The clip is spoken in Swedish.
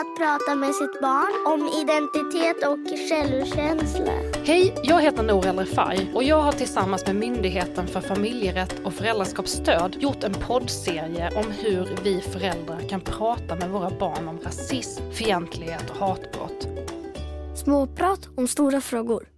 att prata med sitt barn, om identitet och självkänsla. Hej, jag heter Nour El Refai och jag har tillsammans med Myndigheten för familjerätt och föräldraskapsstöd gjort en poddserie om hur vi föräldrar kan prata med våra barn om rasism, fientlighet och hatbrott. Småprat om stora frågor.